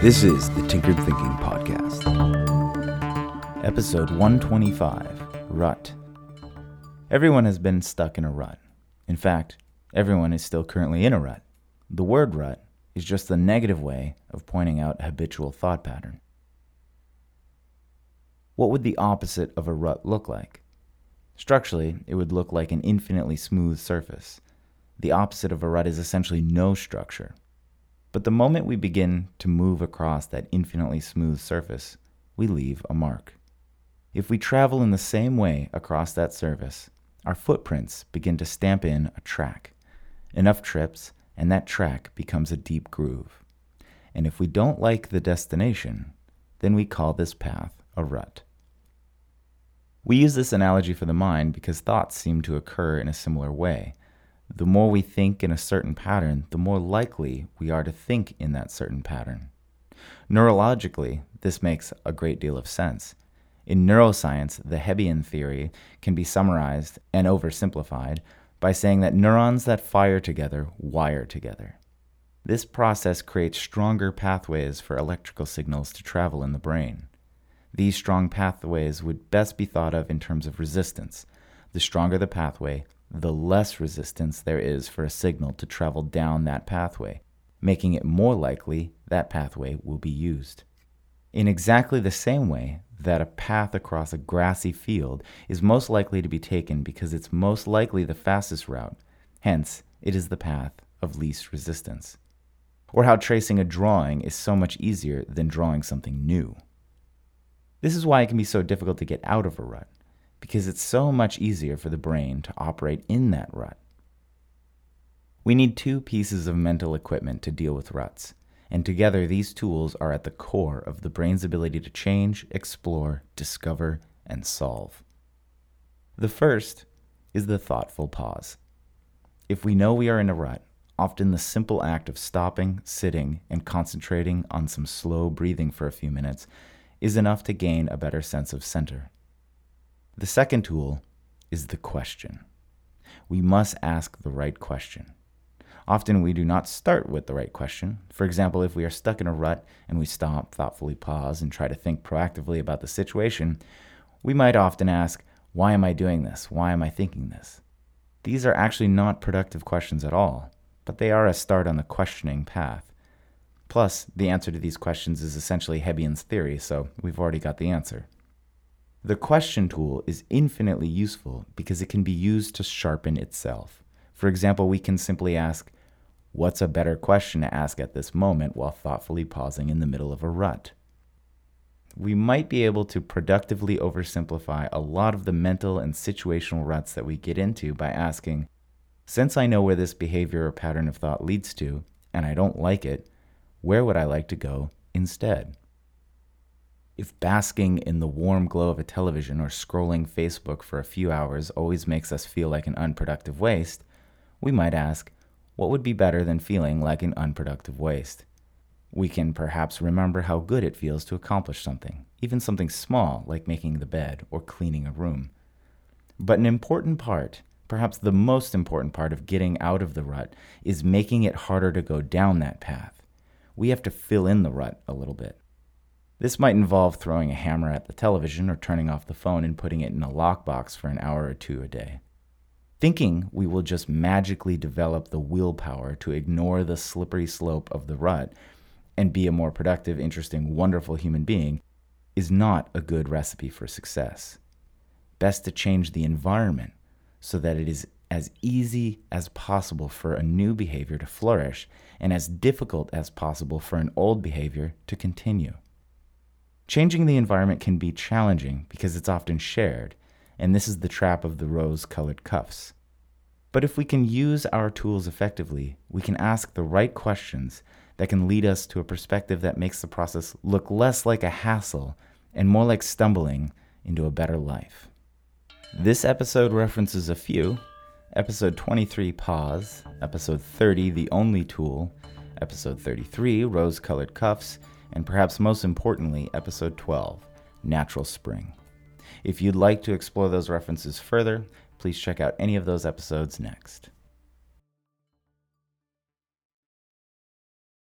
This is the Tinkered Thinking Podcast. Episode 125 Rut. Everyone has been stuck in a rut. In fact, everyone is still currently in a rut. The word rut is just the negative way of pointing out a habitual thought pattern. What would the opposite of a rut look like? Structurally, it would look like an infinitely smooth surface. The opposite of a rut is essentially no structure. But the moment we begin to move across that infinitely smooth surface, we leave a mark. If we travel in the same way across that surface, our footprints begin to stamp in a track. Enough trips, and that track becomes a deep groove. And if we don't like the destination, then we call this path a rut. We use this analogy for the mind because thoughts seem to occur in a similar way. The more we think in a certain pattern, the more likely we are to think in that certain pattern. Neurologically, this makes a great deal of sense. In neuroscience, the Hebbian theory can be summarized and oversimplified by saying that neurons that fire together wire together. This process creates stronger pathways for electrical signals to travel in the brain. These strong pathways would best be thought of in terms of resistance. The stronger the pathway, the less resistance there is for a signal to travel down that pathway, making it more likely that pathway will be used. In exactly the same way that a path across a grassy field is most likely to be taken because it's most likely the fastest route, hence, it is the path of least resistance. Or how tracing a drawing is so much easier than drawing something new. This is why it can be so difficult to get out of a rut because it's so much easier for the brain to operate in that rut. We need two pieces of mental equipment to deal with ruts, and together these tools are at the core of the brain's ability to change, explore, discover, and solve. The first is the thoughtful pause. If we know we are in a rut, often the simple act of stopping, sitting, and concentrating on some slow breathing for a few minutes is enough to gain a better sense of center. The second tool is the question. We must ask the right question. Often we do not start with the right question. For example, if we are stuck in a rut and we stop, thoughtfully pause, and try to think proactively about the situation, we might often ask, Why am I doing this? Why am I thinking this? These are actually not productive questions at all, but they are a start on the questioning path. Plus, the answer to these questions is essentially Hebbian's theory, so we've already got the answer. The question tool is infinitely useful because it can be used to sharpen itself. For example, we can simply ask, What's a better question to ask at this moment while thoughtfully pausing in the middle of a rut? We might be able to productively oversimplify a lot of the mental and situational ruts that we get into by asking, Since I know where this behavior or pattern of thought leads to, and I don't like it, where would I like to go instead? If basking in the warm glow of a television or scrolling Facebook for a few hours always makes us feel like an unproductive waste, we might ask, what would be better than feeling like an unproductive waste? We can perhaps remember how good it feels to accomplish something, even something small like making the bed or cleaning a room. But an important part, perhaps the most important part of getting out of the rut, is making it harder to go down that path. We have to fill in the rut a little bit. This might involve throwing a hammer at the television or turning off the phone and putting it in a lockbox for an hour or two a day. Thinking we will just magically develop the willpower to ignore the slippery slope of the rut and be a more productive, interesting, wonderful human being is not a good recipe for success. Best to change the environment so that it is as easy as possible for a new behavior to flourish and as difficult as possible for an old behavior to continue. Changing the environment can be challenging because it's often shared, and this is the trap of the rose colored cuffs. But if we can use our tools effectively, we can ask the right questions that can lead us to a perspective that makes the process look less like a hassle and more like stumbling into a better life. This episode references a few episode 23, Pause, episode 30, The Only Tool, episode 33, Rose Colored Cuffs, and perhaps most importantly, episode 12, Natural Spring. If you'd like to explore those references further, please check out any of those episodes next.